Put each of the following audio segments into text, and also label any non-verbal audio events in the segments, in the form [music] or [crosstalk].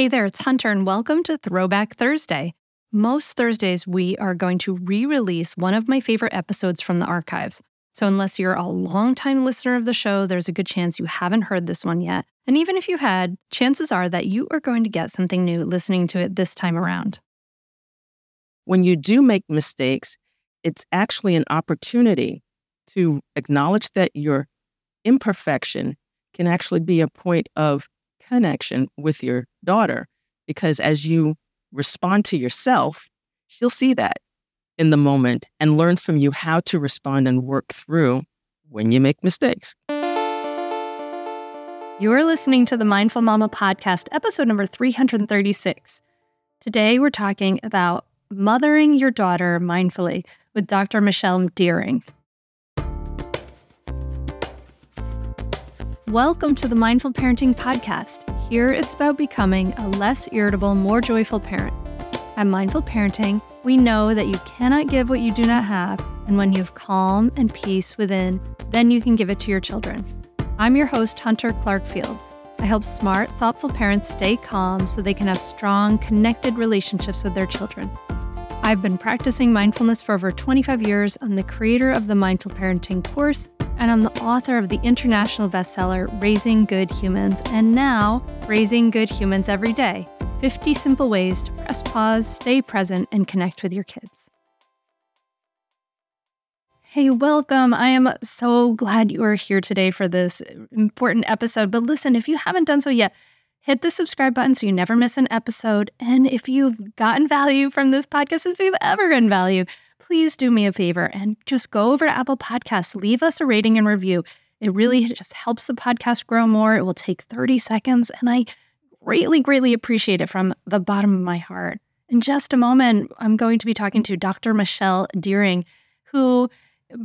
Hey there, it's Hunter, and welcome to Throwback Thursday. Most Thursdays, we are going to re release one of my favorite episodes from the archives. So, unless you're a longtime listener of the show, there's a good chance you haven't heard this one yet. And even if you had, chances are that you are going to get something new listening to it this time around. When you do make mistakes, it's actually an opportunity to acknowledge that your imperfection can actually be a point of connection with your daughter. Because as you respond to yourself, she'll see that in the moment and learn from you how to respond and work through when you make mistakes. You're listening to the Mindful Mama podcast, episode number 336. Today, we're talking about mothering your daughter mindfully with Dr. Michelle Deering. Welcome to the Mindful Parenting Podcast. Here it's about becoming a less irritable, more joyful parent. At Mindful Parenting, we know that you cannot give what you do not have, and when you have calm and peace within, then you can give it to your children. I'm your host, Hunter Clarke Fields. I help smart, thoughtful parents stay calm so they can have strong, connected relationships with their children. I've been practicing mindfulness for over 25 years. I'm the creator of the Mindful Parenting course and I'm the author of the international bestseller Raising Good Humans, and now Raising Good Humans Every Day 50 Simple Ways to Press Pause, Stay Present, and Connect with Your Kids. Hey, welcome. I am so glad you are here today for this important episode. But listen, if you haven't done so yet, hit the subscribe button so you never miss an episode. And if you've gotten value from this podcast, if you've ever gotten value, please do me a favor and just go over to Apple Podcasts, leave us a rating and review. It really just helps the podcast grow more. It will take 30 seconds, and I greatly, greatly appreciate it from the bottom of my heart. In just a moment, I'm going to be talking to Dr. Michelle Deering, who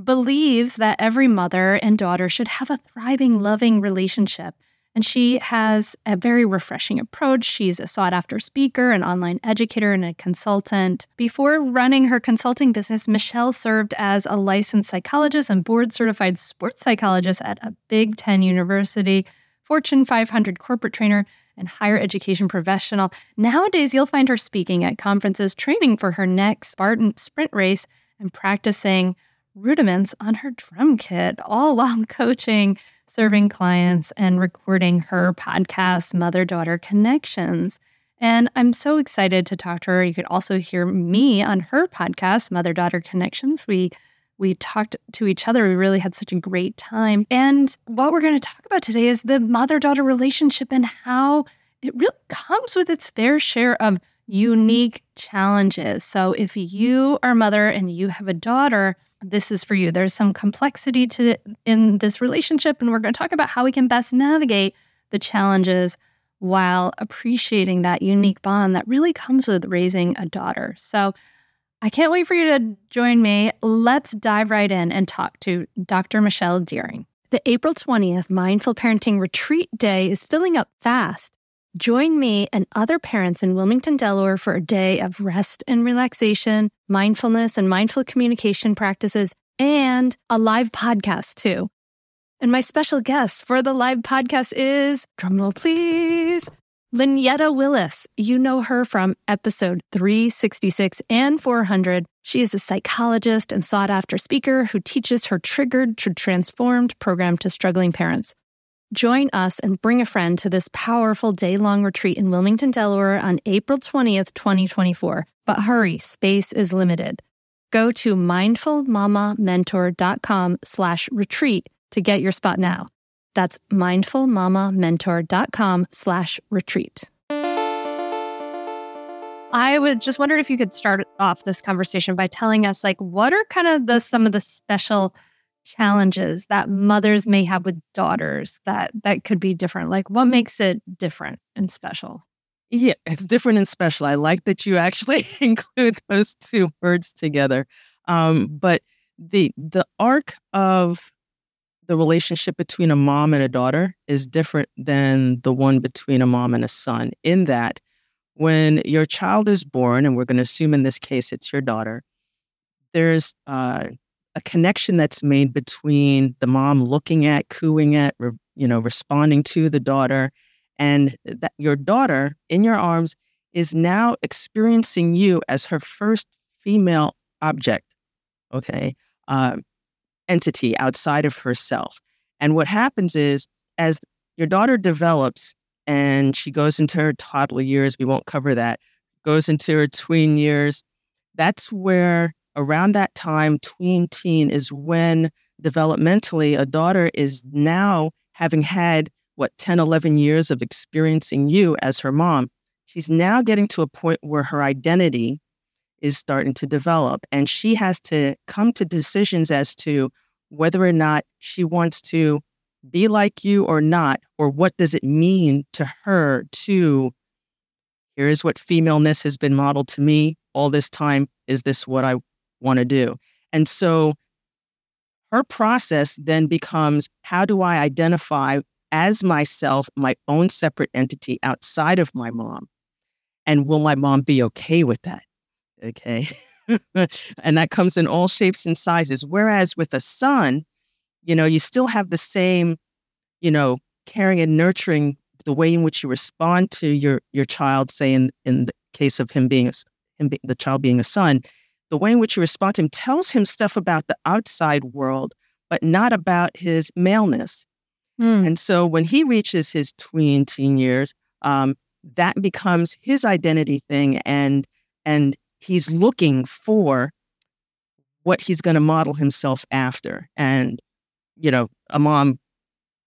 believes that every mother and daughter should have a thriving, loving relationship. And she has a very refreshing approach. She's a sought after speaker, an online educator, and a consultant. Before running her consulting business, Michelle served as a licensed psychologist and board certified sports psychologist at a Big Ten university, Fortune 500 corporate trainer, and higher education professional. Nowadays, you'll find her speaking at conferences, training for her next Spartan sprint race, and practicing rudiments on her drum kit, all [laughs] while coaching serving clients and recording her podcast, Mother Daughter Connections. And I'm so excited to talk to her. You could also hear me on her podcast, Mother Daughter Connections. We we talked to each other. We really had such a great time. And what we're going to talk about today is the mother daughter relationship and how it really comes with its fair share of unique challenges. So if you are a mother and you have a daughter, this is for you. There's some complexity to in this relationship and we're going to talk about how we can best navigate the challenges while appreciating that unique bond that really comes with raising a daughter. So I can't wait for you to join me. Let's dive right in and talk to Dr. Michelle Deering. The April 20th Mindful Parenting Retreat Day is filling up fast. Join me and other parents in Wilmington, Delaware for a day of rest and relaxation, mindfulness and mindful communication practices, and a live podcast too. And my special guest for the live podcast is, drumroll please, Lynetta Willis. You know her from episode 366 and 400. She is a psychologist and sought after speaker who teaches her Triggered to Transformed program to struggling parents. Join us and bring a friend to this powerful day long retreat in Wilmington, Delaware on April 20th, 2024. But hurry, space is limited. Go to mindfulmamamentor.com slash retreat to get your spot now. That's mindfulmamamentor.com slash retreat. I would just wondered if you could start off this conversation by telling us like what are kind of the some of the special challenges that mothers may have with daughters that that could be different? Like what makes it different and special? Yeah it's different and special. I like that you actually [laughs] include those two words together. Um, but the the arc of the relationship between a mom and a daughter is different than the one between a mom and a son in that when your child is born and we're going to assume in this case it's your daughter there's uh, a connection that's made between the mom looking at, cooing at, re, you know, responding to the daughter, And that your daughter in your arms is now experiencing you as her first female object, okay, uh, entity outside of herself. And what happens is, as your daughter develops and she goes into her toddler years, we won't cover that, goes into her tween years, that's where around that time, tween teen, is when developmentally a daughter is now having had what 10 11 years of experiencing you as her mom. She's now getting to a point where her identity is starting to develop and she has to come to decisions as to whether or not she wants to be like you or not or what does it mean to her to here's what femaleness has been modeled to me. All this time is this what i want to do and so her process then becomes how do i identify as myself my own separate entity outside of my mom and will my mom be okay with that? Okay. [laughs] and that comes in all shapes and sizes. Whereas with a son, you know, you still have the same, you know, caring and nurturing the way in which you respond to your your child, say in, in the case of him being a, him be, the child being a son, the way in which you respond to him tells him stuff about the outside world, but not about his maleness. Mm. And so when he reaches his tween teen years, um, that becomes his identity thing and and he's looking for what he's going to model himself after and you know a mom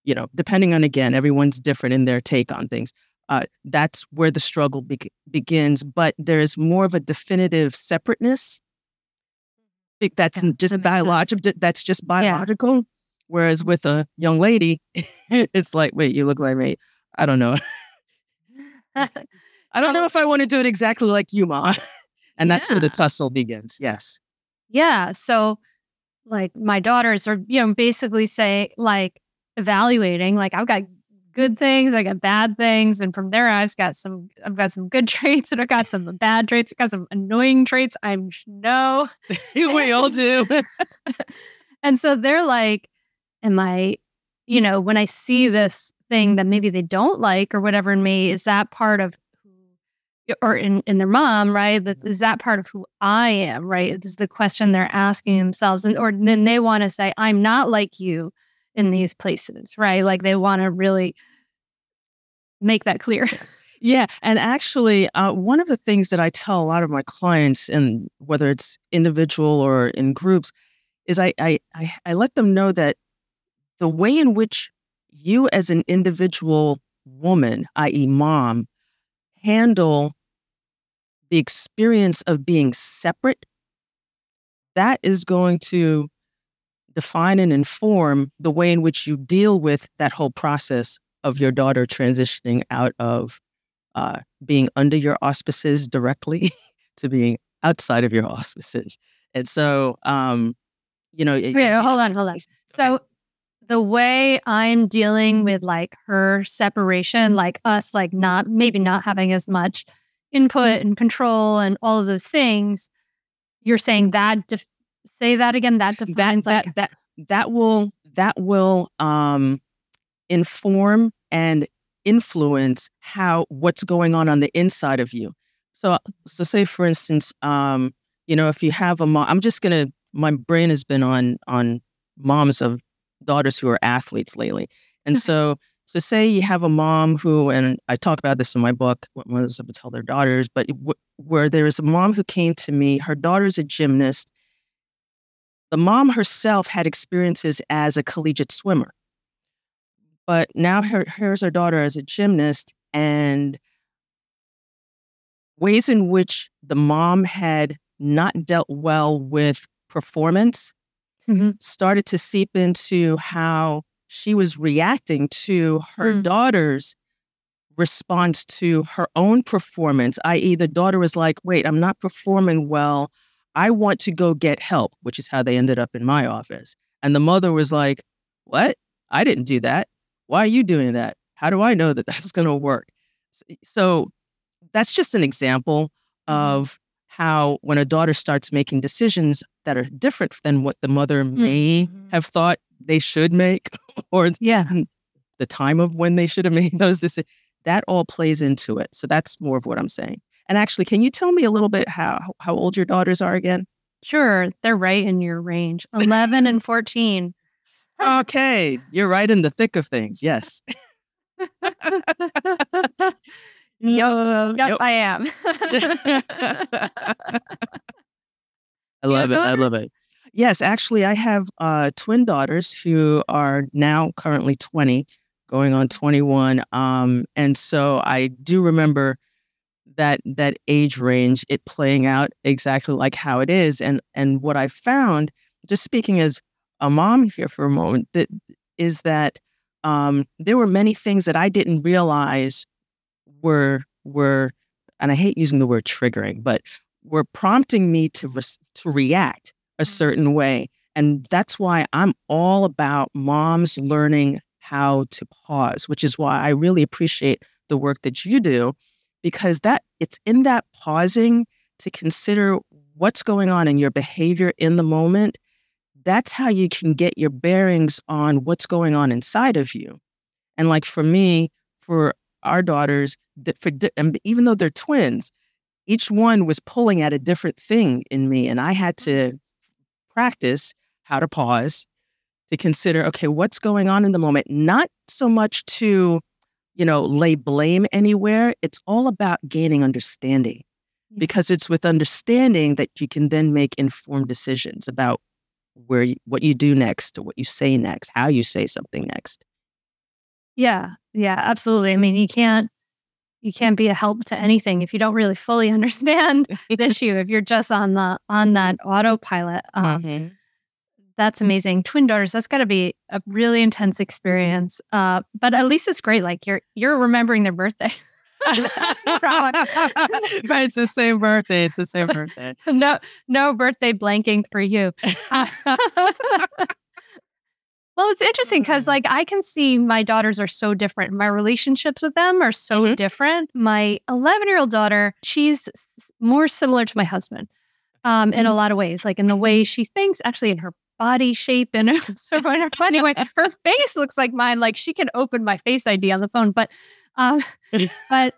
you know depending on again everyone's different in their take on things uh, that's where the struggle be- begins but there's more of a definitive separateness that's yeah, just that biological that's just biological yeah. whereas with a young lady [laughs] it's like wait you look like me i don't know [laughs] I don't know if I want to do it exactly like you, Ma. [laughs] and that's yeah. where the tussle begins. Yes. Yeah. So, like, my daughters are, you know, basically say, like, evaluating, like, I've got good things, I got bad things. And from there, I've got some, I've got some good [laughs] traits and I've got some bad traits, I've got some annoying traits. I'm no. [laughs] we all do. [laughs] and so they're like, Am I, you know, when I see this thing that maybe they don't like or whatever in me is that part of or in, in their mom, right? That is that part of who I am, right? Is the question they're asking themselves. And or then they want to say, I'm not like you in these places, right? Like they want to really make that clear. Yeah. And actually, uh, one of the things that I tell a lot of my clients, and whether it's individual or in groups, is I, I, I, I let them know that the way in which you as an individual woman, i.e., mom, handle the experience of being separate, that is going to define and inform the way in which you deal with that whole process of your daughter transitioning out of uh, being under your auspices directly [laughs] to being outside of your auspices. And so, um, you know, Wait, hold on, hold on. So, the way I'm dealing with like her separation, like us, like not maybe not having as much input and control and all of those things, you're saying that def- say that again. That defines that, like that that will that will um inform and influence how what's going on on the inside of you. So so say for instance, um, you know, if you have a mom, I'm just gonna my brain has been on on moms of daughters who are athletes lately. And so, so say you have a mom who, and I talk about this in my book, what mothers have to tell their daughters, but where there is a mom who came to me, her daughter's a gymnast. The mom herself had experiences as a collegiate swimmer. But now her, here's her daughter as a gymnast and ways in which the mom had not dealt well with performance mm-hmm. started to seep into how she was reacting to her mm. daughter's response to her own performance, i.e., the daughter was like, wait, I'm not performing well. I want to go get help, which is how they ended up in my office. And the mother was like, what? I didn't do that. Why are you doing that? How do I know that [laughs] that's going to work? So that's just an example mm-hmm. of how when a daughter starts making decisions that are different than what the mother may mm-hmm. have thought they should make [laughs] or yeah the time of when they should have [laughs] made those decisions that all plays into it. So that's more of what I'm saying. And actually, can you tell me a little bit how how old your daughters are again? Sure, they're right in your range, eleven and fourteen. okay, you're right in the thick of things. Yes. [laughs] yep, yep, I am. [laughs] I love it. I love it. Yes, actually, I have uh, twin daughters who are now currently 20, going on 21. Um, and so I do remember that that age range, it playing out exactly like how it is. And and what I found, just speaking as a mom here for a moment, that is that um, there were many things that I didn't realize were were, and I hate using the word triggering, but were prompting me to re- to react a mm-hmm. certain way. And that's why I'm all about moms learning how to pause, which is why I really appreciate the work that you do because that it's in that pausing to consider what's going on in your behavior in the moment. That's how you can get your bearings on what's going on inside of you. And like for me, for our daughters, that for even though they're twins, each one was pulling at a different thing in me, and I had to mm-hmm. practice how to pause, to consider, okay, what's going on in the moment, not so much to you know, lay blame anywhere. It's all about gaining understanding because it's with understanding that you can then make informed decisions about where you, what you do next or what you say next, how you say something next. Yeah, yeah, absolutely. I mean, you can't you can't be a help to anything if you don't really fully [laughs] understand [laughs] the issue. If you're just on the on that autopilot, um, mm-hmm. That's amazing. Twin daughters, that's got to be a really intense experience. Uh, but at least it's great. Like you're you're remembering their birthday. [laughs] [laughs] but it's the same birthday. It's the same birthday. [laughs] no, no birthday blanking for you. well, it's interesting because, like, I can see my daughters are so different. My relationships with them are so mm-hmm. different. My 11 year old daughter, she's more similar to my husband um, in a mm-hmm. lot of ways, like in the way she thinks, actually, in her body shape and [laughs] [laughs] sort of her anyway, her face looks like mine. Like she can open my face ID on the phone, but um, [laughs] but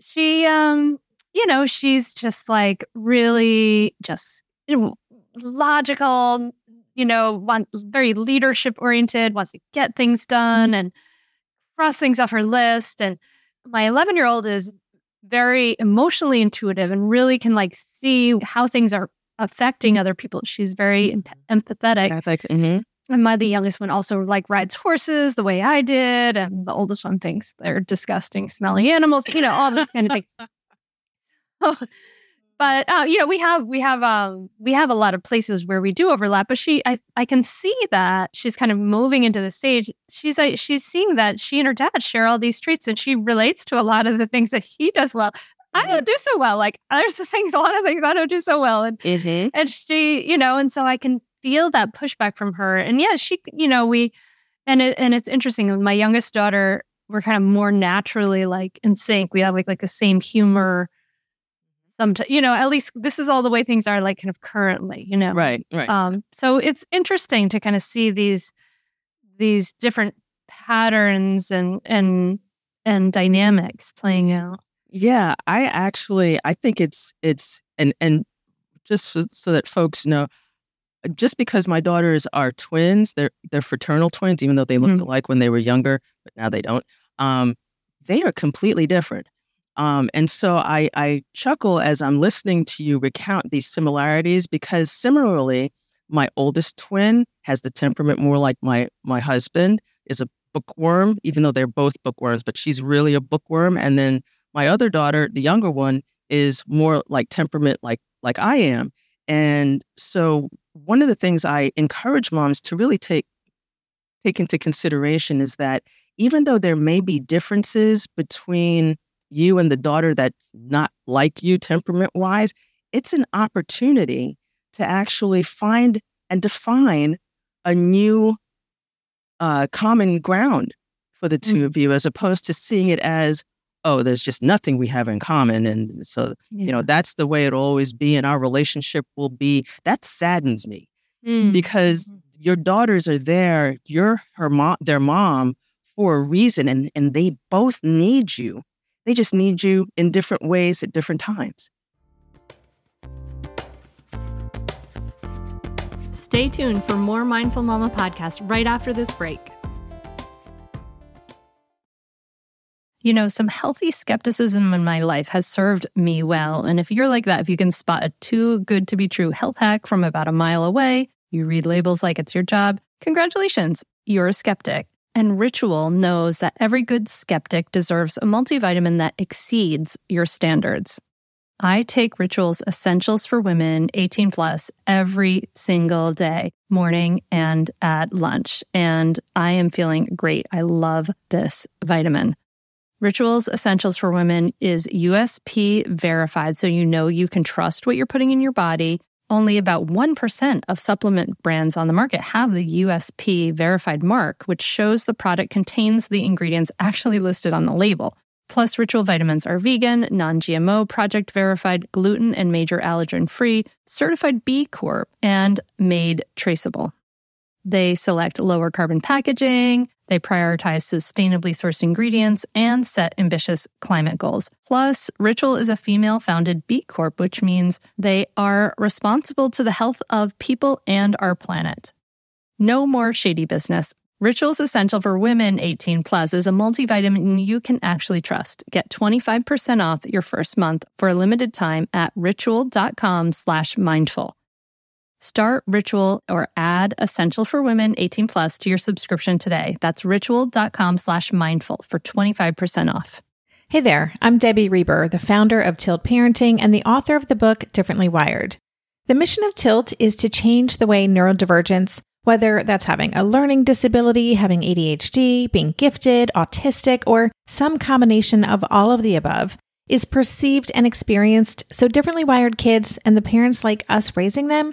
she um, you know, she's just like really just you know, logical, you know, want, very leadership oriented, wants to get things done mm-hmm. and cross things off her list. And my 11 year old is very emotionally intuitive and really can like see how things are affecting other people. She's very mm-hmm. empathetic. Mm-hmm. And my the youngest one also like rides horses the way I did, and the oldest one thinks they're disgusting, smelly animals. You know, all this kind of thing. [laughs] [laughs] but uh, you know, we have we have um we have a lot of places where we do overlap. But she, I I can see that she's kind of moving into the stage. She's uh, she's seeing that she and her dad share all these traits, and she relates to a lot of the things that he does well. I don't do so well. Like [laughs] there's things, a lot of things I don't do so well. And mm-hmm. and she, you know, and so I can feel that pushback from her. And yeah, she, you know, we and it and it's interesting. My youngest daughter, we're kind of more naturally like in sync. We have like like the same humor. Sometimes, you know, at least this is all the way things are like kind of currently, you know. Right, right. Um, so it's interesting to kind of see these these different patterns and and and dynamics playing out. Yeah, I actually I think it's it's and and just so, so that folks know, just because my daughters are twins, they're they're fraternal twins, even though they looked mm. alike when they were younger, but now they don't. Um, they are completely different. Um, and so I, I chuckle as I'm listening to you recount these similarities because similarly, my oldest twin has the temperament more like my my husband is a bookworm, even though they're both bookworms, but she's really a bookworm. And then my other daughter, the younger one, is more like temperament like like I am. And so one of the things I encourage moms to really take take into consideration is that even though there may be differences between you and the daughter that's not like you temperament wise, it's an opportunity to actually find and define a new uh, common ground for the 2 mm-hmm. of you, as opposed to seeing it as, oh, there's just nothing we have in common. And so, yeah. you know, that's the way it'll always be. And our relationship will be that saddens me mm. because mm-hmm. your daughters are there, you're her mom, their mom for a reason and, and they both need you. They just need you in different ways at different times. Stay tuned for more Mindful Mama podcast right after this break. You know, some healthy skepticism in my life has served me well. And if you're like that, if you can spot a too good to be true health hack from about a mile away, you read labels like it's your job, congratulations, you're a skeptic. And Ritual knows that every good skeptic deserves a multivitamin that exceeds your standards. I take Ritual's Essentials for Women 18 plus every single day, morning and at lunch. And I am feeling great. I love this vitamin. Rituals Essentials for Women is USP verified, so you know you can trust what you're putting in your body. Only about 1% of supplement brands on the market have the USP verified mark, which shows the product contains the ingredients actually listed on the label. Plus, Ritual vitamins are vegan, non GMO, project verified, gluten and major allergen free, certified B Corp, and made traceable. They select lower carbon packaging, they prioritize sustainably sourced ingredients and set ambitious climate goals. Plus, Ritual is a female founded B Corp, which means they are responsible to the health of people and our planet. No more shady business. Ritual's Essential for Women 18 Plus is a multivitamin you can actually trust. Get 25% off your first month for a limited time at ritual.com slash mindful. Start Ritual or add Essential for Women 18 plus to your subscription today. That's ritual.com slash mindful for 25% off. Hey there, I'm Debbie Reber, the founder of Tilt Parenting and the author of the book Differently Wired. The mission of Tilt is to change the way neurodivergence, whether that's having a learning disability, having ADHD, being gifted, autistic, or some combination of all of the above, is perceived and experienced so differently wired kids and the parents like us raising them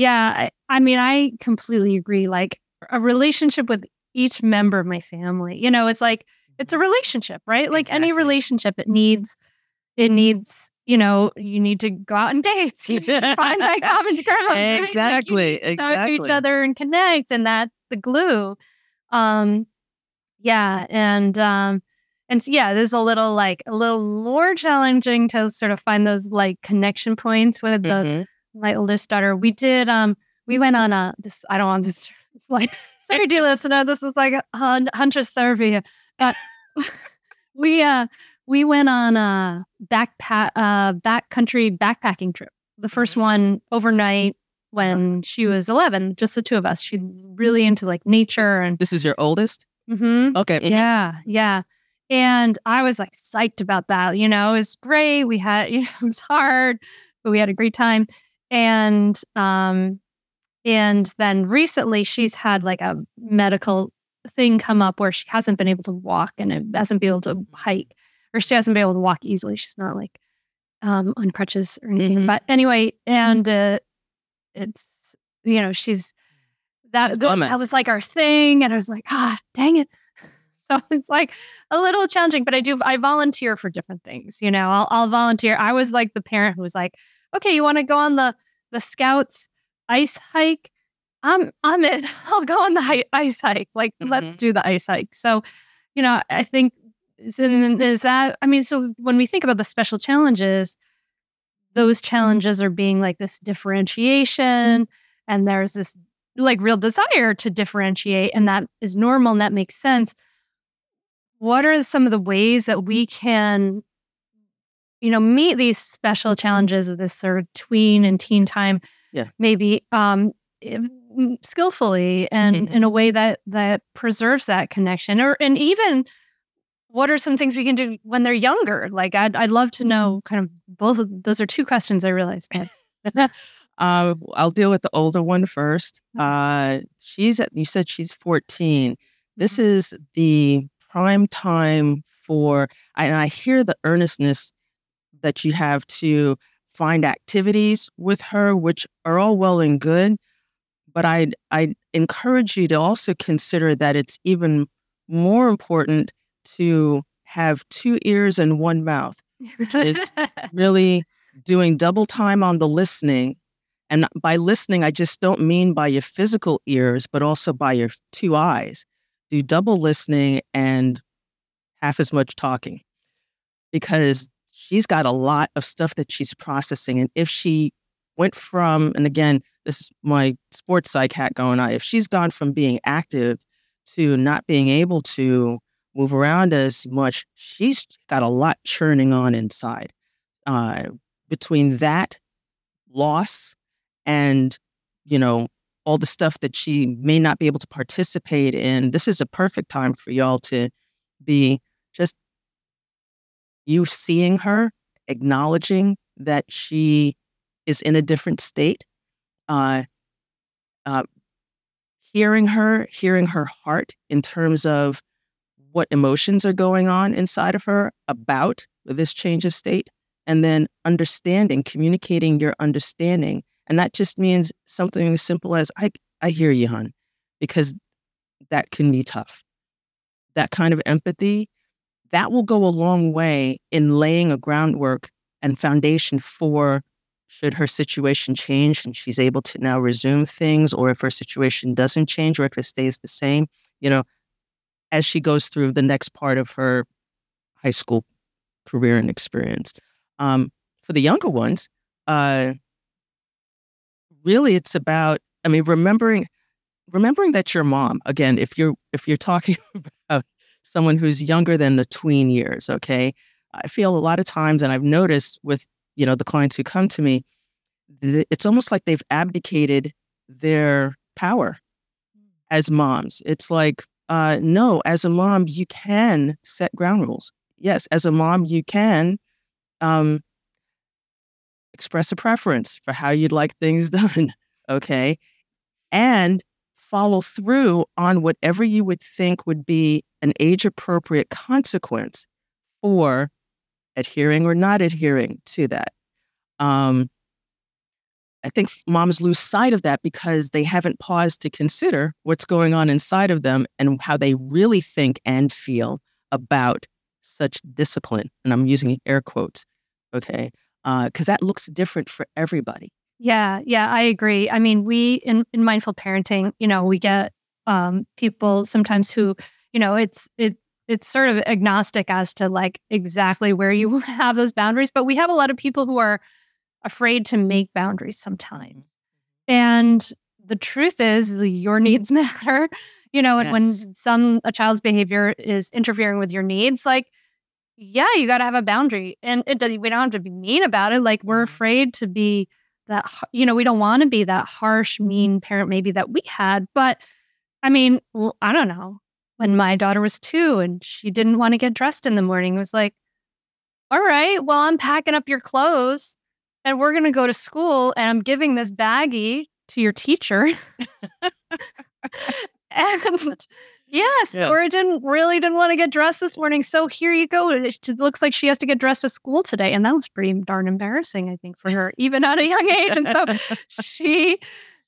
Yeah, I, I mean, I completely agree. Like a relationship with each member of my family, you know, it's like it's a relationship, right? Like exactly. any relationship, it needs it needs you know, you need to go out on [laughs] dates. You find that [laughs] common ground. Exactly. Right? exactly. Talk to each other and connect, and that's the glue. Um, yeah, and um, and so, yeah, there's a little like a little more challenging to sort of find those like connection points with mm-hmm. the my oldest daughter, we did um we went on a this I don't want this [laughs] like sorry dear listener, this is like a Hunter's therapy. But [laughs] we uh we went on a backpack uh backcountry backpacking trip. The first mm-hmm. one overnight when she was 11, just the two of us. She's really into like nature and This is your oldest? Mm-hmm. Okay. Yeah, yeah. And I was like psyched about that. You know, it was great. We had, you [laughs] know, it was hard, but we had a great time and um and then recently she's had like a medical thing come up where she hasn't been able to walk and it hasn't been able to hike or she hasn't been able to walk easily. She's not like um on crutches or anything. Mm-hmm. but anyway and uh it's you know she's that that was like our thing. And i was like ah dang it. [laughs] So it's like a little challenging but i do i volunteer for different things you know? I'll, I'll volunteer. I was like the parent who was like okay, you want to go on the the scouts ice hike? I'm I'm in. [laughs] I'll go on the hi- ice hike. Like mm-hmm. let's do the ice hike. So, you know, I think is, is that I mean, so when we think about the special challenges, those challenges are being like this differentiation and there's this like real desire to differentiate and that is normal and that makes sense what are some of the ways that we can you know, meet these special challenges of this sort of tween and teen time, Yeah. maybe um, mm, skillfully and Mhm. in a way that that preserves that connection, or and even what are some things we can do when they're younger? Like, I'd I'd love to know kind of both of those are two questions I realize. But [laughs] Uh, I'll deal with the older one first. Uh, she's at, you said she's 14. This is the prime time for, and I hear the earnestness that you have to find activities with her, which are all well and good. But I I encourage you to also consider that it's even more important to have two ears and one mouth which Is- [laughs] really doing double time on the listening. And by listening, I just don't mean by your physical ears, but also by your two eyes. Do double listening and half as much talking because she's got a lot of stuff that she's processing. And if she went from, and again, this is my sports psych hat going on, if she's gone from being active to not being able to move around as much, she's got a lot churning on inside. Uh, between that loss and, you know, all the stuff that she may not be able to participate in, this is a perfect time for y'all to be just you seeing her, acknowledging that she is in a different state, uh, uh, hearing her, hearing her heart in terms of what emotions are going on inside of her about this change of state, and then understanding, communicating your understanding. And that just means something as simple as, I, I hear you, hon, because that can be tough. That kind of empathy, that will go a long way in laying a groundwork and foundation for should her situation change and she's able to now resume things, or if her situation doesn't change, or if it stays the same, you know, as she goes through the next part of her high school career and experience. Um, for the younger ones, uh, really, it's about. I mean, remembering remembering that your mom. Again, if you're if you're talking [laughs] someone who's younger than the tween years, okay, I feel a lot of times, and I've noticed with you know the clients who come to me, it's almost like they've abdicated their power as moms. It's like, uh, no, as a mom, you can set ground rules. Yes, as a mom, you can um, express a preference for how you'd like things [laughs] done. Okay. And follow through on whatever you would think would be an age appropriate consequence for adhering or not adhering to that. Um, I think moms lose sight of that because they haven't paused to consider what's going on inside of them and how they really think and feel about such discipline. And I'm using air quotes, okay? Because that looks different for everybody. Yeah, yeah, I agree. I mean, we in, in mindful parenting, you know, we get um, people sometimes who, you know, it's it it's sort of agnostic as to like exactly where you [laughs] have those boundaries, but we have a lot of people who are afraid to make boundaries sometimes. And the truth is, your [laughs] needs matter. You know, and Yes. when some a child's behavior is interfering with your needs, like yeah, you got to have a boundary, and it does. We don't have to be mean about it. Like we're afraid to be that. You know, we don't want to be that harsh, mean mm-hmm. parent maybe that we had. But I mean, I don't know. When my daughter was two and she didn't want to get dressed in the morning, it was like, all right, well, I'm packing up your clothes and we're going to go to school and I'm giving this baggie to your teacher. [laughs] [laughs] and yes, or didn't really didn't want to get dressed this morning. So here you go. It it looks like she has to get dressed to school today. And that was pretty darn embarrassing, I think, for her, even at a young age. And so she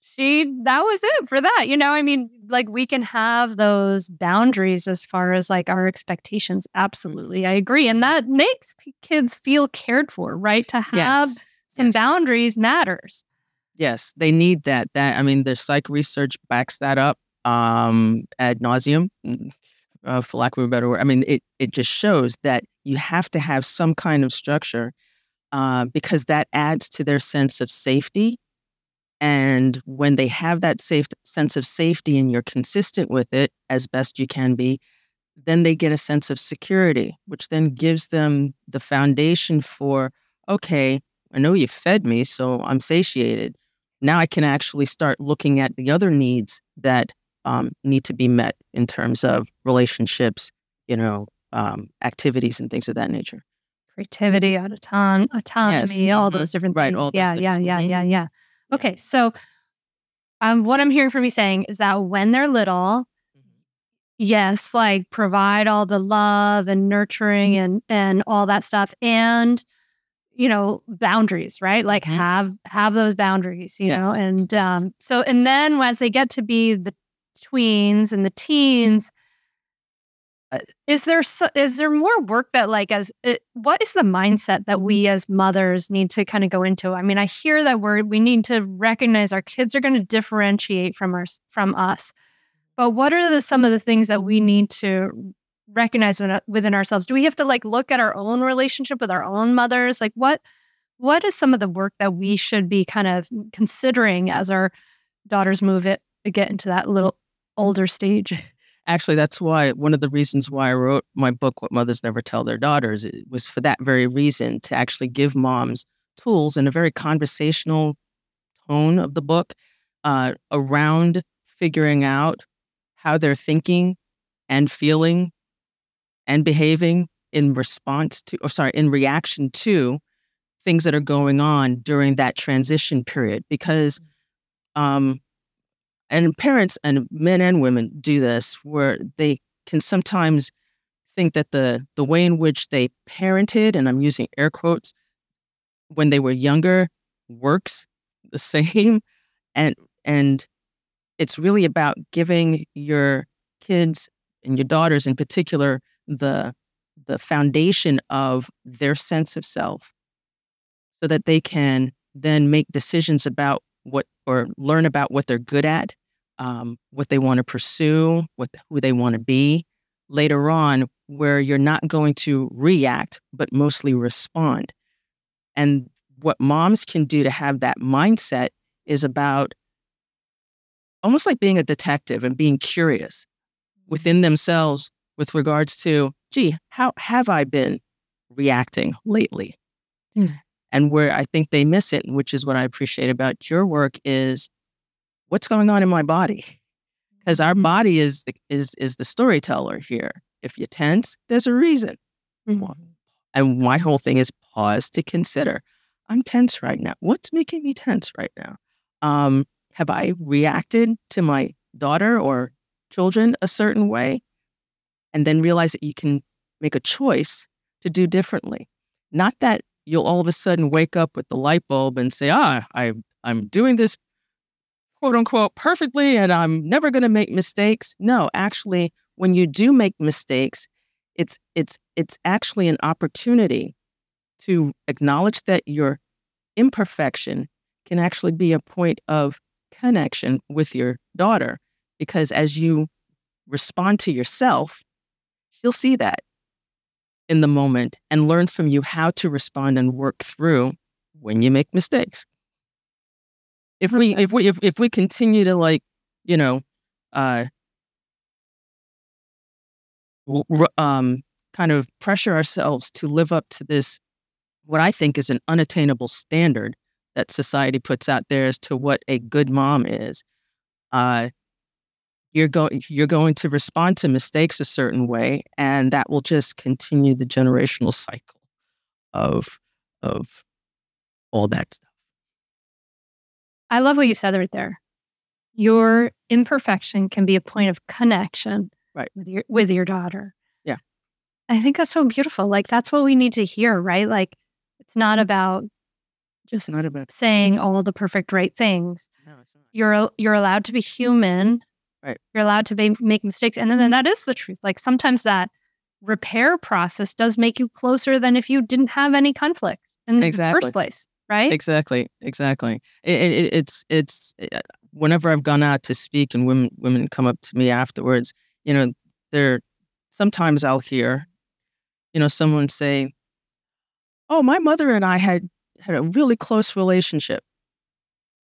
she that was it for that you know i mean like we can have those boundaries as far as like our expectations absolutely i agree and that makes kids feel cared for right to have Yes. some Yes. boundaries matters Yes, they need that. That I mean, the psych research backs that up um, ad nauseum, mm, uh, for lack of a better word. I mean, it it just shows that you have to have some kind of structure uh, because that adds to their sense of safety. And when they have that safe sense of safety and you're consistent with it as best you can be, then they get a sense of security, which then gives them the foundation for, okay, I know you fed me, so I'm satiated. Now I can actually start looking at the other needs that um, need to be met in terms of relationships, you know, um, activities and things of that nature. Creativity, auton- autonomy, Yes. all Mhm. those different Right, things. all those yeah, things. yeah, yeah, Mhm. yeah, yeah. Okay, so um, what I'm hearing from you saying is that when they're little, yes, like provide all the love and nurturing and and all that stuff, and you know boundaries, right? Like Mhm. have have those boundaries, you know, and um, so and then as they get to be the tweens and the mm-hmm. teens. uh, Is there so, is there more work that like as it, what is the mindset that mm-hmm. we as mothers need to kind of go into? I mean, I hear that we're we need to recognize our kids are going to differentiate from us from us, but what are the some of the things that we need to recognize within, within ourselves? Do we have to like look at our own relationship with our own mothers? Like what what is some of the work that we should be kind of considering as our daughters move it get into that little older stage? [laughs] Actually, that's why one of the reasons why I wrote my book, What Mothers Never Tell Their Daughters, it was for that very reason to actually give moms tools in a very conversational tone of the book uh, around figuring out how they're thinking and feeling and behaving in response to, or sorry, in reaction to things that are going on during that transition period. Because um, and parents and men and women do this where they can sometimes think that the the way in which they parented and I'm using air quotes when they were younger works the [laughs] same and and it's really about giving your kids and your daughters in particular the the foundation of their sense of self so that they can then make decisions about what or learn about what they're good at um, what they want to pursue, what who they want to be later on, where you're not going to react, but mostly respond. And what moms can do to have that mindset is about almost like being a detective and being curious within themselves with regards to, gee, how have I been reacting lately? Mm. And where I think they miss it, which is what I appreciate about your work, is what's going on in my body? Because our body is the, is is the storyteller here. If you're tense there's a reason and my whole thing is pause to consider i'm tense right now. What's making me tense right now? Um, have i reacted to my daughter or children a certain way? And then realize that you can make a choice to do differently. Not that you'll all of a sudden wake up with the light bulb and say ah I, i'm doing this quote unquote perfectly and I'm never going to make mistakes. No, actually when you do make mistakes, it's it's it's actually an opportunity to acknowledge that your imperfection can actually be a point of connection with your daughter because as you respond to yourself, she'll see that in the moment and learn from you how to respond and work through when you make mistakes if we if we if, if we continue to like you know uh um kind of pressure ourselves to live up to this what i think is an unattainable standard that society puts out there as to what a good mom is uh you're going you're going to respond to mistakes a certain way and that will just continue the generational cycle of of all that stuff I love what you said right there. Your imperfection can be a point of connection Right. with your with your daughter. Yeah. I think that's so beautiful. Like that's what we need to hear, right? Like it's not about just not about saying all the perfect right things. no it's not You're you're allowed to be human. Right. You're allowed to be, make mistakes, and then, then that is the truth. Like sometimes that repair process does make you closer than if you didn't have any conflicts in the first place, right? Exactly, exactly. It, it, it's it's uh, whenever I've gone out to speak and women women come up to me afterwards, you know, they're sometimes I'll hear, you know, someone say, "Oh, my mother and I had had a really close relationship,"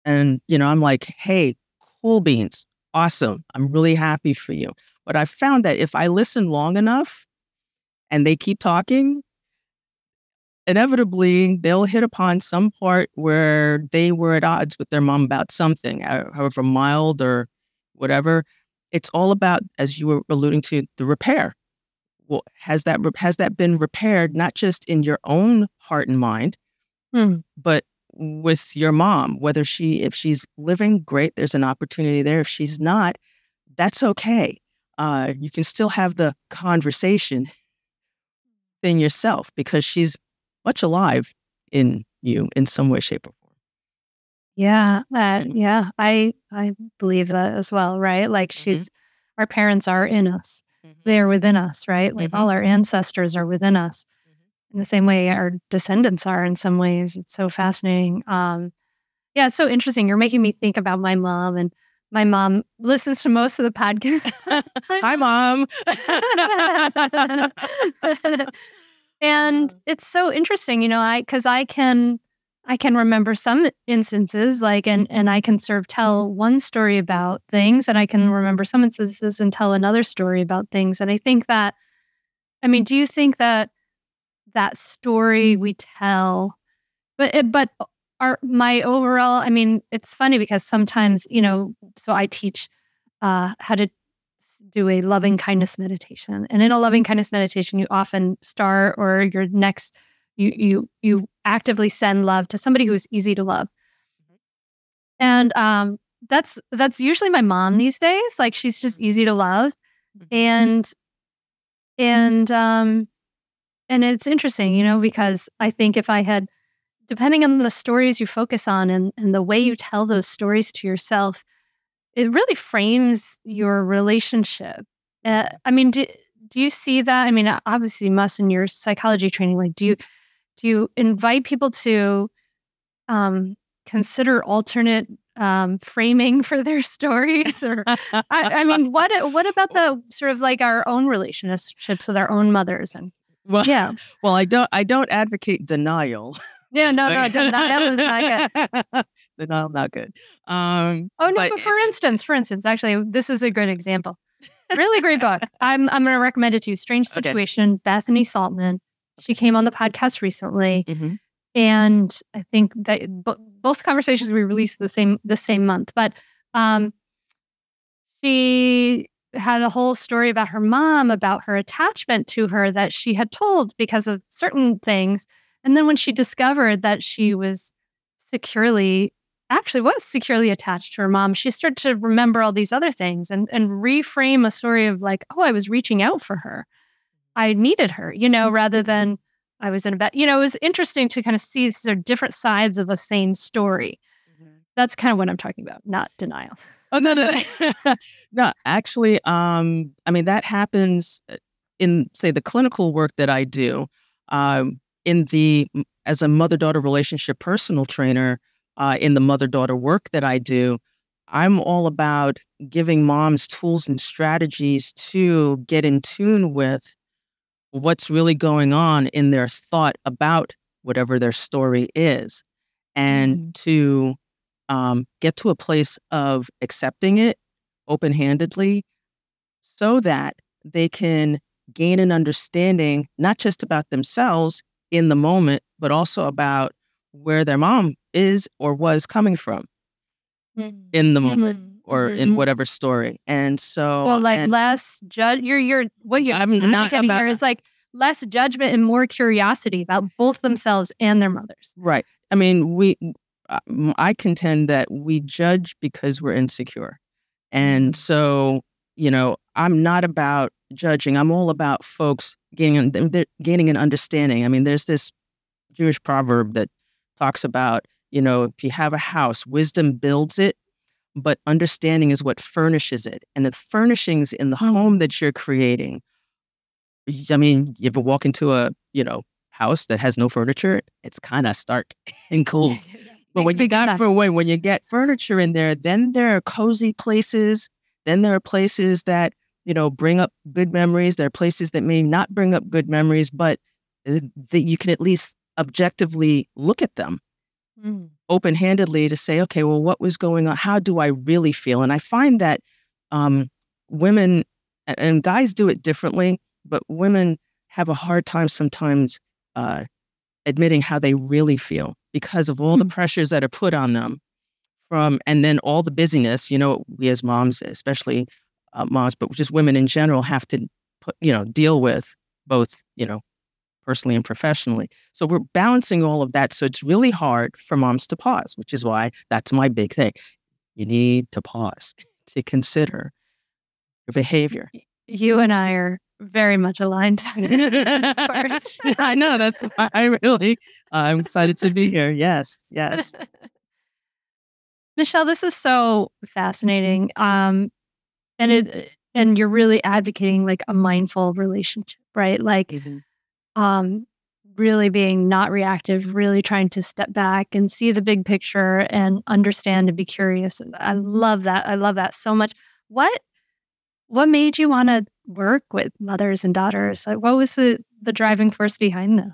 and you know, I'm like, "Hey, cool beans, awesome. I'm really happy for you." But I found that if I listen long enough and they keep talking, inevitably they'll hit upon some part where they were at odds with their mom about something, however mild or whatever. It's all about, as you were alluding to, the repair. Well, has that has that been repaired not just in your own heart and mind, hmm. but with your mom? Whether she, if she's living, great, there's an opportunity there. If she's not, that's okay. Uh, you can still have the conversation in yourself because she's much alive in you in some way, shape, or form. Yeah, that yeah, I I believe that as well, right? Like mm-hmm. she's our parents are in us. Mm-hmm. They are within us, right? Like mm-hmm. all our ancestors are within us. Mm-hmm. In the same way our descendants are in some ways. It's so fascinating. Um yeah, it's so interesting. You're making me think about my mom and my mom listens to most of the podcast. [laughs] Hi, mom. [laughs] [laughs] and it's so interesting, you know, I because I can I can remember some instances like and mm-hmm. and I can sort of mm-hmm. tell one story about things and I can mm-hmm. remember some instances and tell another story about things. And I think that I mean, do you think that that story we tell but eh, but our my overall I mean, it's funny because sometimes, you know, so I teach uh how to do a loving kindness meditation. And in a loving kindness meditation, you often start or your next you you you actively send love to somebody who's easy to love. Mm-hmm. And um that's that's usually my mom these days. Like she's just easy to love. Mm-hmm. And and um and it's interesting, you know, because I think if I had depending on the stories you focus on and, and the way you tell those stories to yourself, it really frames your relationship. Uh, I mean, do, do you see that? I mean, obviously, you must in your psychology training. Like, do you do you invite people to um, consider alternate um, framing [laughs] for their stories? Or, I, I, mean, what what about [laughs] the sort of like our own relationships with our own mothers and well, yeah. Well, I don't I don't advocate denial. Yeah, no, [laughs] no, that was not good. Denial, not good. Um, oh no, but, but for instance, for instance, actually, this is a good example. Really great book. [laughs] I'm I'm going to recommend it to you. Strange Situation. Okay. Bethany Saltman. She came on the podcast recently, mm-hmm. and I think that b- both conversations we released the same the same month. But um, she had a whole story about her mom, about her attachment to her that she had told because of certain things and then when she discovered that she was securely, actually was securely attached to her mom, she started to remember all these other things and, and reframe a story of like, oh, I was reaching out for her. I needed her, you know, rather than I was in a bed. You know, it was interesting to kind of see sort of different sides of the same story. Mm-hmm. That's kind of what I'm talking about, not denial. Oh no, no, [laughs] no. Actually, um, I mean that happens uh, in say the clinical work that I do. Um, in the as a mother daughter relationship personal trainer uh, in the mother daughter work that I do, I'm all about giving moms tools and strategies to get in tune with what's really going on in their thought about whatever their story is, and mm-hmm. to um, get to a place of accepting it open handedly so that they can gain an understanding not just about themselves in the moment, but also about where their mom is or was coming from mm-hmm. in the moment mm-hmm. or mm-hmm. in whatever story. And so, so like and, less judge. You're you're what you're I'm not getting about, here is like less judgment and more curiosity about both themselves and their mothers. Right. I mean, we. I contend that we judge because we're insecure, and mm-hmm. so you know, I'm not about judging. I'm all about folks gaining gaining an understanding. I mean, there's this Jewish proverb that talks about, you know, if you have a house, wisdom builds it, but understanding is what furnishes it. And the furnishings in the mm. home that you're creating, I mean, you ever walk into a, you know, house that has no furniture, it's kind of stark [laughs] and cool. but when you got for when when you get furniture in there, then there are cozy places. Then there are places that you know, bring up good memories. There are places that may not bring up good memories, but uh, that you can at least objectively look at them mm. open handedly to say, okay, well, what was going on? How do I really feel? And I find that um, women and, guys do it differently, but women have a hard time sometimes uh, admitting how they really feel because of all the hmm. pressures that are put on them from, and then all the busyness. You know, we as moms, especially uh, moms, but just women in general, have to put, you know, deal with both, you know, personally and professionally. So we're balancing all of that. So it's really hard for moms to pause, which is why that's my big thing. You need to pause [laughs] to consider your behavior. You and I are very much aligned. [laughs] [laughs] I know. That's why I really, uh, I'm excited to be here. Yes, yes. Michelle, this is so fascinating. Um, and it, and you're really advocating like a mindful relationship, right? Like, mm-hmm. Um, really being not reactive, really trying to step back and see the big picture and understand and be curious. I love that. I love that so much. What what made you want to work with mothers and daughters? Like, what was the, the driving force behind this?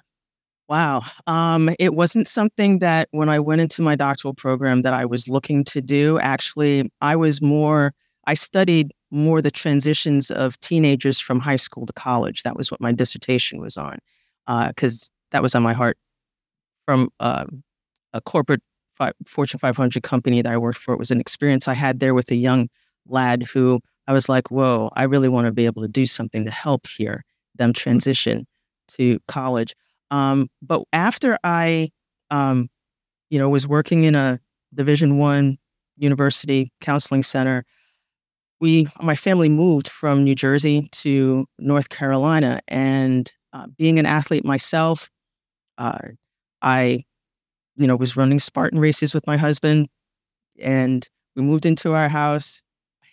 Wow. Um, it wasn't something that when I went into my doctoral program that I was looking to do. Actually, I was more, I studied more the transitions of teenagers from high school to college. That was what my dissertation was on, because uh, that was on my heart from uh, a corporate fi- Fortune 500 company that I worked for. It was an experience I had there with a young lad who I was like, whoa, I really want to be able to do something to help here them transition to college. Um, but after I, um, you know, was working in a Division One university counseling center, we, my family moved from New Jersey to North Carolina, and uh, being an athlete myself, uh, I, you know, was running Spartan races with my husband, and we moved into our house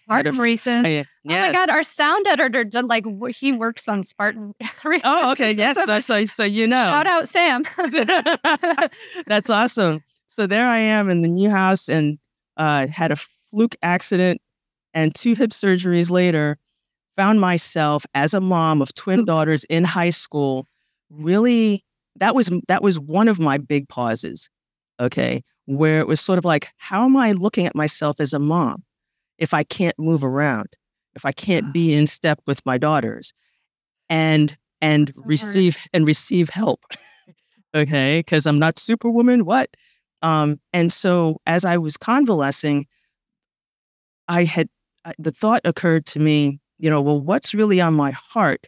Spartan races. yes. Oh my god, our sound editor did like he works on Spartan [laughs] races. Oh, okay. Yes. So, so, so you know. Shout out Sam. [laughs] [laughs] That's awesome. So there I am in the new house and uh, had a fluke accident and two hip surgeries later, found myself as a mom of twin daughters in high school. Really, that was that was one of my big pauses. Okay, where it was sort of like, how am I looking at myself as a mom? if I can't move around, if I can't be [sighs] in step with my daughters and and receive and receive help. [laughs] okay, because I'm not superwoman, what? Um, and so as I was convalescing, I had the thought occurred to me, you know, well, what's really on my heart?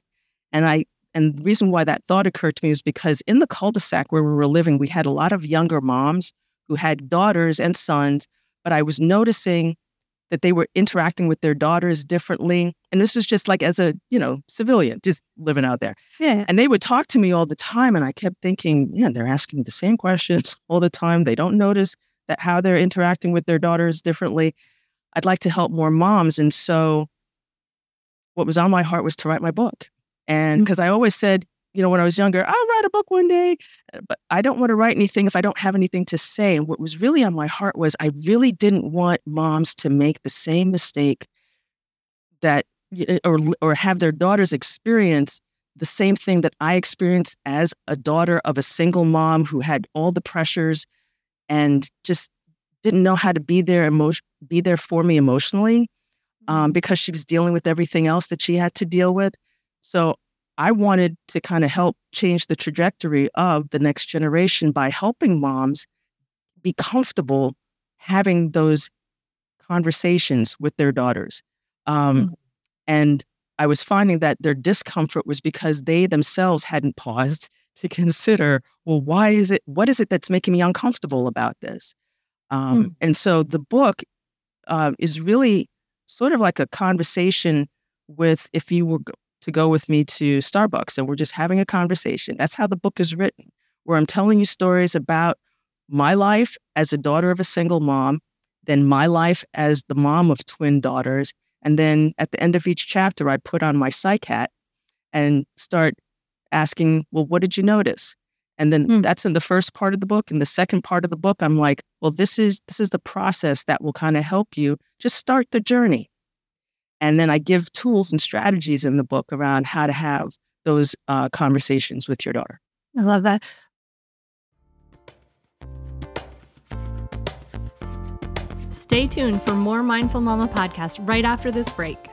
And I and the reason why that thought occurred to me is because in the cul-de-sac where we were living, we had a lot of younger moms who had daughters and sons, but I was noticing that they were interacting with their daughters differently. And this was just like as a, you know, civilian, just living out there. Yeah. And they would talk to me all the time. And I kept thinking, yeah, they're asking me the same questions [laughs] all the time. They don't notice that how they're interacting with their daughters differently. I'd like to help more moms. And so what was on my heart was to write my book. And because mm. I always said, you know, when I was younger, I'll write a book one day, uh, but I don't want to write anything if I don't have anything to say. And what was really on my heart was I really didn't want moms to make the same mistake that, or, or have their daughters experience the same thing that I experienced as a daughter of a single mom who had all the pressures and just didn't know how to be there emotion, be there for me emotionally um, mm-hmm. because she was dealing with everything else that she had to deal with. So I wanted to kind of help change the trajectory of the next generation by helping moms be comfortable having those conversations with their daughters. Um, mm-hmm. And I was finding that their discomfort was because they themselves hadn't paused [laughs] to consider, well, why is it, what is it that's making me uncomfortable about this? Um, mm. And so the book uh, is really sort of like a conversation with if you were to go with me to Starbucks and we're just having a conversation. That's how the book is written, where I'm telling you stories about my life as a daughter of a single mom, then my life as the mom of twin daughters. And then at the end of each chapter, I put on my psych hat and start asking, well, what did you notice? And then hmm. that's in the first part of the book. In the second part of the book, I'm like, well, this is this is the process that will kind of help you just start the journey. And then I give tools and strategies in the book around how to have those uh, conversations with your daughter. I love that. Stay tuned for more Mindful Mama podcast right after this break.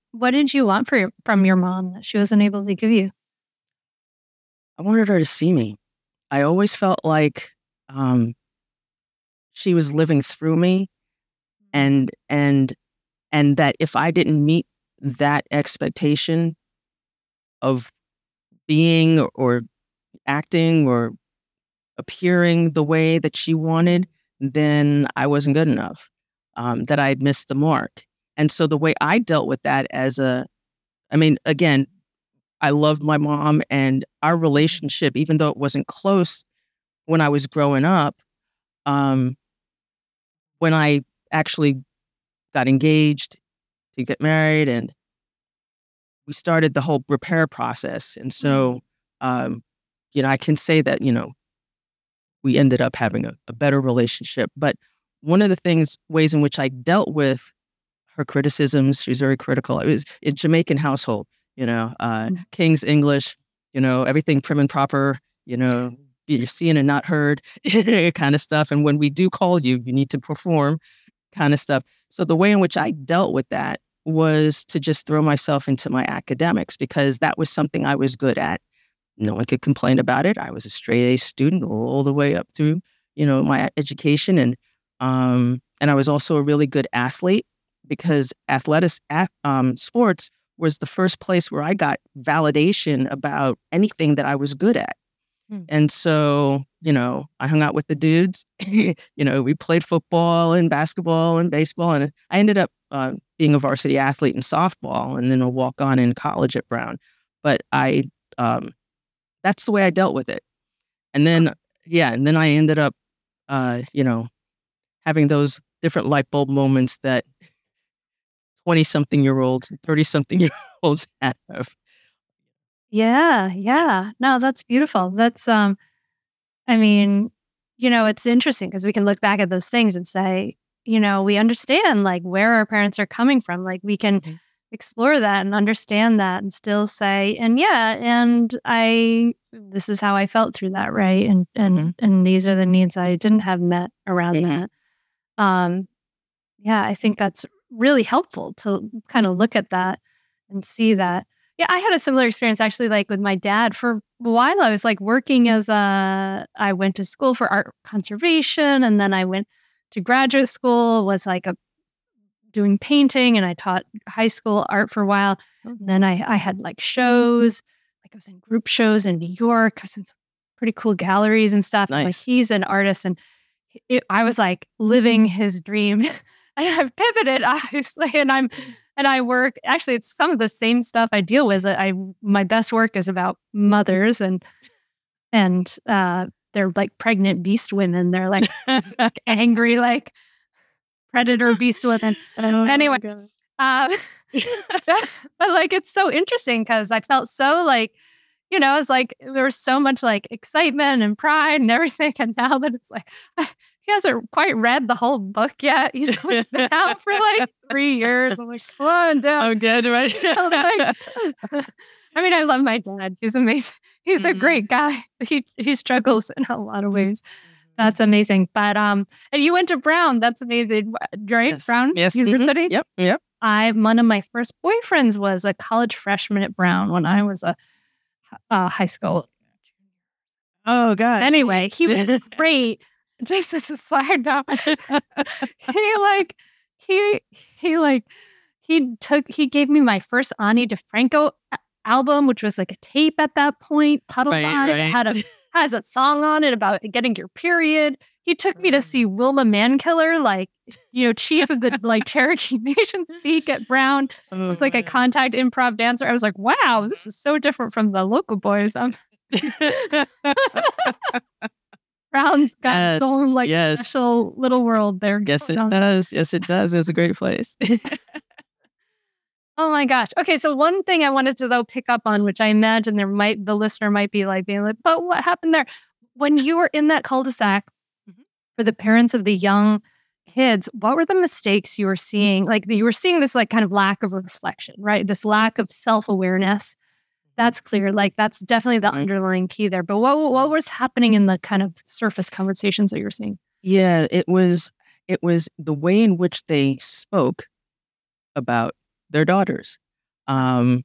what did you want for your, from your mom that she wasn't able to give you? I wanted her to see me. I always felt like um, she was living through me, and and and that if I didn't meet that expectation of being or, or acting or appearing the way that she wanted, then I wasn't good enough. Um, that I had missed the mark. And so the way I dealt with that as a, I mean, again, I loved my mom and our relationship, even though it wasn't close when I was growing up, um, when I actually got engaged to get married and we started the whole repair process. And so, mm-hmm. um, you know, I can say that, you know, we ended up having a, a better relationship. But one of the things, ways in which I dealt with her criticisms. She's very critical. It was a Jamaican household, you know, uh, mm-hmm. King's English, you know, everything prim and proper, you know, you're seen and not heard [laughs] kind of stuff. And when we do call you, you need to perform kind of stuff. So the way in which I dealt with that was to just throw myself into my academics because that was something I was good at. No one could complain about it. I was a straight A student all the way up through, you know, my education and um and I was also a really good athlete because athletics, um, sports was the first place where I got validation about anything that I was good at. Hmm. And so, you know, I hung out with the dudes. [laughs] you know, we played football and basketball and baseball. And I ended up uh, being a varsity athlete in softball and then a walk on in college at Brown. But I, um, that's the way I dealt with it. And then, yeah, and then I ended up, uh, you know, having those different light bulb moments that 20 something year olds, and 30 something year olds [laughs] have. Yeah, yeah. No, that's beautiful. That's um I mean, you know, it's interesting because we can look back at those things and say, you know, we understand like where our parents are coming from. Like we can mm-hmm. explore that and understand that and still say, and yeah, and I this is how I felt through that, right? And and mm-hmm. and these are the needs I didn't have met around mm-hmm. that. Um yeah, I think that's really helpful to kind of look at that and see that. Yeah, I had a similar experience actually, like with my dad. For a while, I was like working as a, I went to school for art conservation and then I went to graduate school, was like a, doing painting and I taught high school art for a while. Oh, and then I, I had like shows, like I was in group shows in New York. I was in some pretty cool galleries and stuff. Nice. Like he's an artist and it, I was like living his dream. [laughs] I have pivoted [laughs] obviously, and I'm and I work. Actually, it's some of the same stuff I deal with. I my best work is about mothers and and uh, they're like pregnant beast women. They're like [laughs] angry, like predator beast women. Oh, anyway, um, [laughs] but like it's so interesting because I felt so like you know, it's like there was so much like excitement and pride and everything. And now that it's like, he hasn't quite read the whole book yet. You know, it's been out for like three years. I'm like, slow down. I'm good, right? [laughs] [laughs] I mean, I love my dad. He's amazing. He's a great guy. He he struggles in a lot of ways. That's amazing. But um, and you went to Brown. That's amazing, right? Yes. Brown Yes. mhm. University. Yep. Yep. I one of my first boyfriends was a college freshman at Brown when I was a uh, high school. Oh God. Anyway, he was [laughs] great. [laughs] Just as a side note, [laughs] he like he he like he took he gave me my first Ani DiFranco a- album, which was like a tape at that point. Puddle Right, on it had a [laughs] has a song on it about getting your period. He took me Mm. to see Wilma Mankiller, like you know, chief of the like Cherokee Nation, speak at Brown. It was like a contact improv dancer. I was like, wow, this is so different from the local boys. Um, Brown's got Yes, its own like yes. special little world there. yes, it does. Yes, it does. It's a great place. [laughs] Oh my gosh. Okay, so one thing I wanted to though pick up on, which I imagine there might the listener might be like being like, but what happened there? When you were in that cul-de-sac Mhm. for the parents of the young kids, what were the mistakes you were seeing? Like you were seeing this like kind of lack of reflection, right? This lack of self-awareness. That's clear. Like that's definitely the underlying key there. But what what was happening in the kind of surface conversations that you were seeing? Yeah, it was it was the way in which they spoke about their daughters, um,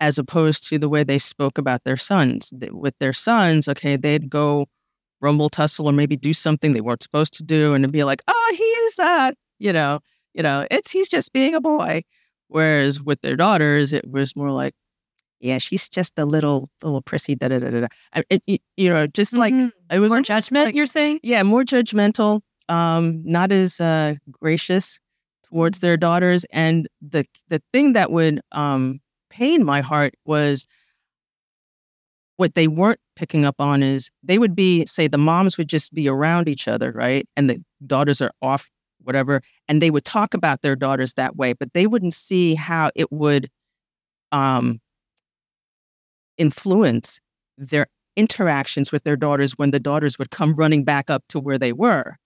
as opposed to the way they spoke about their sons. With their sons, okay, they'd go rumble tussle or maybe do something they weren't supposed to do, and it'd be like, "Oh, he's that," you know, you know, it's he's just being a boy. Whereas with their daughters, it was more like, "Yeah, she's just a little little prissy." Da da da da. da." I- It, it- you know, just like Mhm. it was more judgment, like- you're saying? yeah, more judgmental, um, not as uh, gracious towards their daughters. And the the thing that would um, pain my heart was what they weren't picking up on is they would be say the moms would just be around each other, right, and the daughters are off whatever, and they would talk about their daughters that way, but they wouldn't see how it would um, influence their interactions with their daughters when the daughters would come running back up to where they were.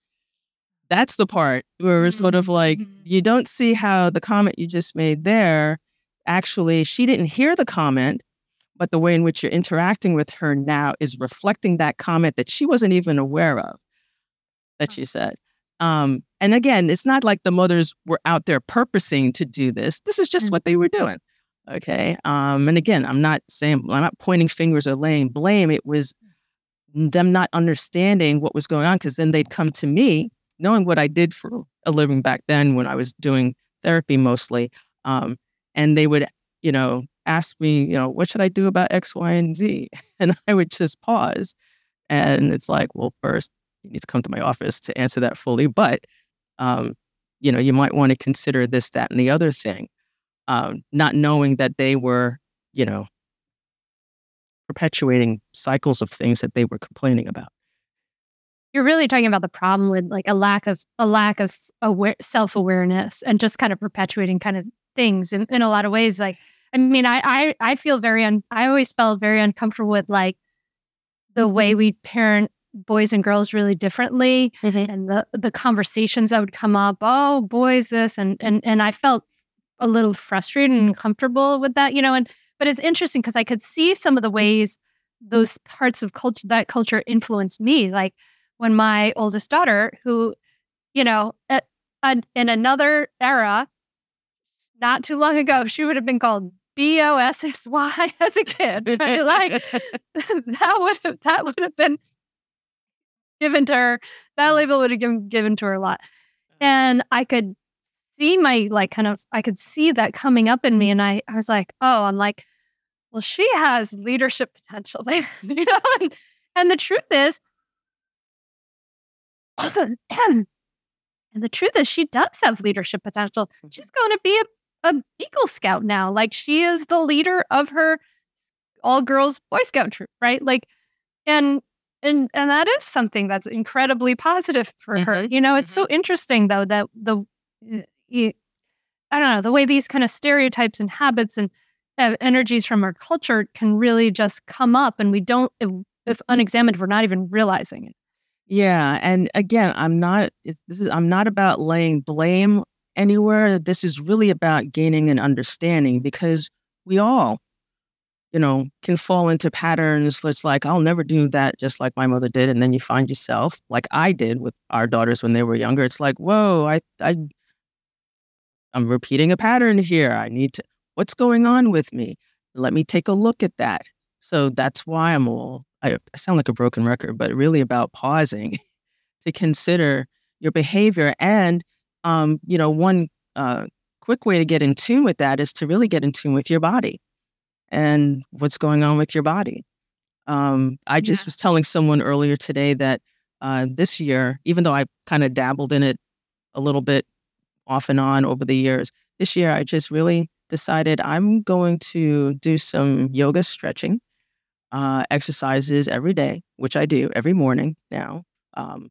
That's the part where it's sort of like Mhm. you don't see how the comment you just made there actually she didn't hear the comment, but the way in which you're interacting with her now is reflecting that comment that she wasn't even aware of that she said. Um, and again, it's not like the mothers were out there purposing to do this. This is just Mm. what they were doing. Okay. Um, and again, I'm not saying I'm not pointing fingers or laying blame. It was them not understanding what was going on because then they'd come to me, knowing what I did for a living back then when I was doing therapy mostly. Um, and they would, you know, ask me, you know, what should I do about X, Y, and Z? [laughs] And I would just pause. And it's like, well, first, you need to come to my office to answer that fully. But, um, you know, you might want to consider this, that, and the other thing, um, not knowing that they were, you know, perpetuating cycles of things that they were complaining about. You're really talking about the problem with like a lack of a lack of aware, self-awareness and just kind of perpetuating kind of things in, in a lot of ways. Like, I mean, I I, I feel very un, I always felt very uncomfortable with like the way we parent boys and girls really differently and the the conversations that would come up. Oh, boys, this and and and I felt a little frustrated and uncomfortable with that, you know. And but it's interesting because I could see some of the ways those parts of culture that culture influenced me, like when my oldest daughter, who, you know, at, at, in another era, not too long ago, she would have been called B O S S Y [laughs] as a kid. Right? Like [laughs] [laughs] that would have that would have been given to her. That mm. label would have given given to her a lot, mm. and I could see my like kind of I could see that coming up in me, and I I was like, oh, I'm like, well, she has leadership potential, there, [laughs] you know, and, and the truth is. [coughs] and the truth is, she does have leadership potential. She's going to be a a Eagle Scout now. Like she is the leader of her all girls Boy Scout troop, right? Like, and and and that is something that's incredibly positive for mm-hmm. her. You know, it's mm-hmm. so interesting though that the you, I don't know the way these kind of stereotypes and habits and uh, energies from our culture can really just come up, and we don't, if, if unexamined, we're not even realizing it. Yeah, and again, I'm not. this is I'm not about laying blame anywhere. This is really about gaining an understanding because we all, you know, can fall into patterns. It's like I'll never do that, just like my mother did, and then you find yourself like I did with our daughters when they were younger. It's like, whoa, I, I, I'm repeating a pattern here. I need to. What's going on with me? Let me take a look at that. So that's why I'm all I, I sound like a broken record, but really about pausing [laughs] to consider your behavior. And, um, you know, one uh, quick way to get in tune with that is to really get in tune with your body and what's going on with your body. Um, I just yeah. was telling someone earlier today that uh, this year, even though I kind of dabbled in it a little bit off and on over the years, this year I just really decided I'm going to do some yoga stretching uh, exercises every day, which I do every morning now, um,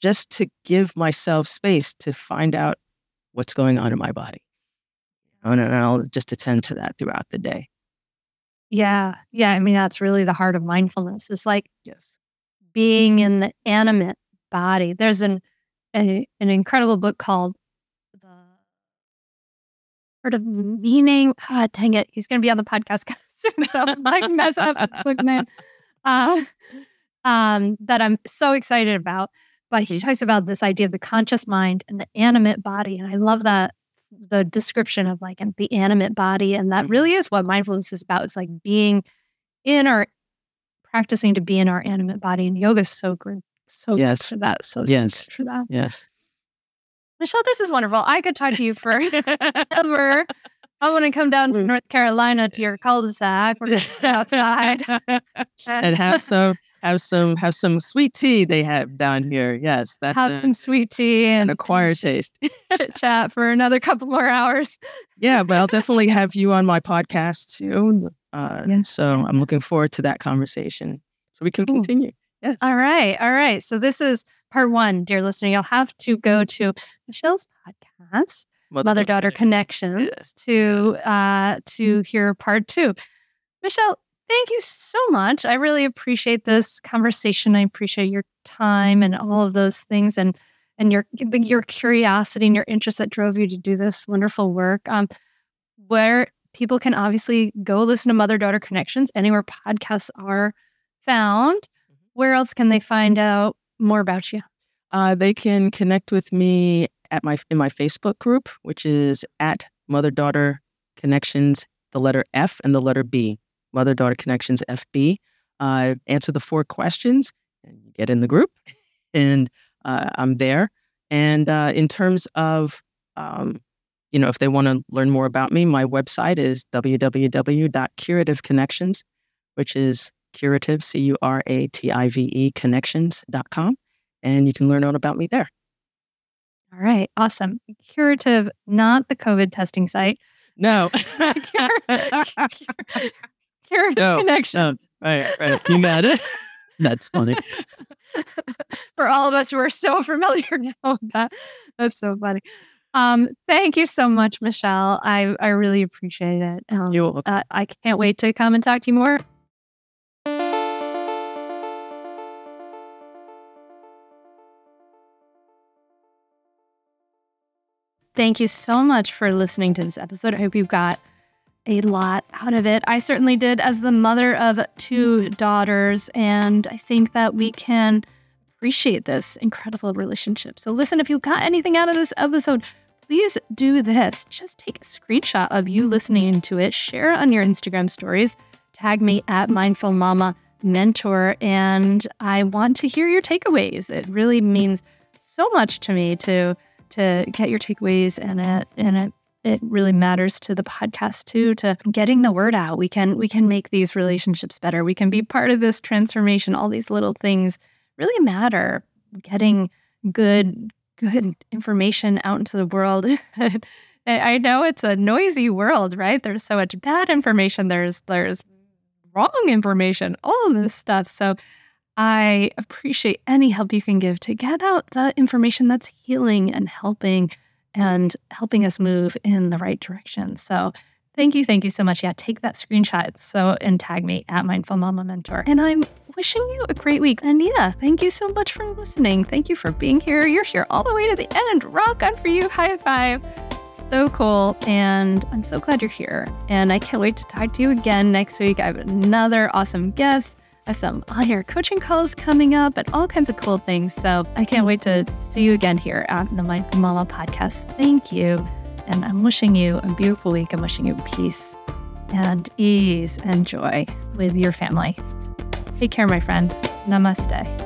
just to give myself space to find out what's going on in my body. And I'll just attend to that throughout the day. Yeah. Yeah. I mean, that's really the heart of mindfulness. It's like yes. being in the animate body. There's an, a, an incredible book called Art of Meaning. Ah, dang it. He's going to be on the podcast [laughs] soon, so like mess up this book name. Uh, um, that I'm so excited about. But he talks about this idea of the conscious mind and the animate body. And I love that the description of like the animate body. And that really is what mindfulness is about. It's like being in our practicing to be in our animate body. And yoga is so good. So yes. for that. So yes. for that. Yes. Michelle, this is wonderful. I could talk to you forever. [laughs] I want to come down to mm. North Carolina to your cul-de-sac. We're outside [laughs] and have some have some have some sweet tea they have down here. Yes, that's have a, some sweet tea and, and choir taste. [laughs] chit chat for another couple more hours. yeah, but I'll definitely have you on my podcast too. Uh, yeah. So I'm looking forward to that conversation. So we can continue. Yes. All right. All right. So this is part one, dear listener. You'll have to go to Michelle's podcast mother daughter connections to uh to hear part two. Michelle, thank you so much. I really appreciate this conversation. I appreciate your time and all of those things and and your your curiosity and your interest that drove you to do this wonderful work. Um, where people can obviously go listen to Mother Daughter Connections anywhere podcasts are found. Where else can they find out more about you? Uh, they can connect with me at my in my Facebook group, which is at Mother Daughter Connections, the letter F and the letter B, Mother Daughter Connections FB. Uh, answer the four questions and get in the group, [laughs] and uh, I'm there. And uh, in terms of, um, you know, if they want to learn more about me, my website is www.curativeconnections, which is curative, C U R A T I V E connections.com. And you can learn all about me there. All right, awesome. Curative, not the COVID testing site. No. [laughs] Curative no, connections. No. Right, right. You mad it? That's funny. [laughs] For all of us who are so familiar [laughs] now with that. That's so funny. Um, thank you so much, Michelle. I, I really appreciate it. Um, You're welcome. Uh, I can't wait to come and talk to you more. Thank you so much for listening to this episode. I hope you've got a lot out of it. I certainly did as the mother of two daughters, and I think that we can appreciate this incredible relationship. So, listen, if you got anything out of this episode, please do this. Just take a screenshot of you listening to it, share it on your Instagram stories, tag me at Mindful Mama Mentor, and I want to hear your takeaways. It really means so much to me to to get your takeaways and it and it it really matters to the podcast too to getting the word out we can we can make these relationships better we can be part of this transformation all these little things really matter getting good good information out into the world [laughs] I know it's a noisy world, right? There's so much bad information. There's there's wrong information, all of this stuff. So I appreciate any help you can give to get out the information that's healing and helping and helping us move in the right direction. So thank you, thank you so much. Yeah, take that screenshot so and tag me at Mindful Mama Mentor. And I'm wishing you a great week. And yeah, thank you so much for listening. Thank you for being here. You're here all the way to the end. Rock on for you. High five. So cool. And I'm so glad you're here. And I can't wait to talk to you again next week. I have another awesome guest. I have some on air coaching calls coming up and all kinds of cool things. So I can't wait to see you again here at the Mindful Mama podcast. Thank you. And I'm wishing you a beautiful week. I'm wishing you peace and ease and joy with your family. Take care, my friend. Namaste.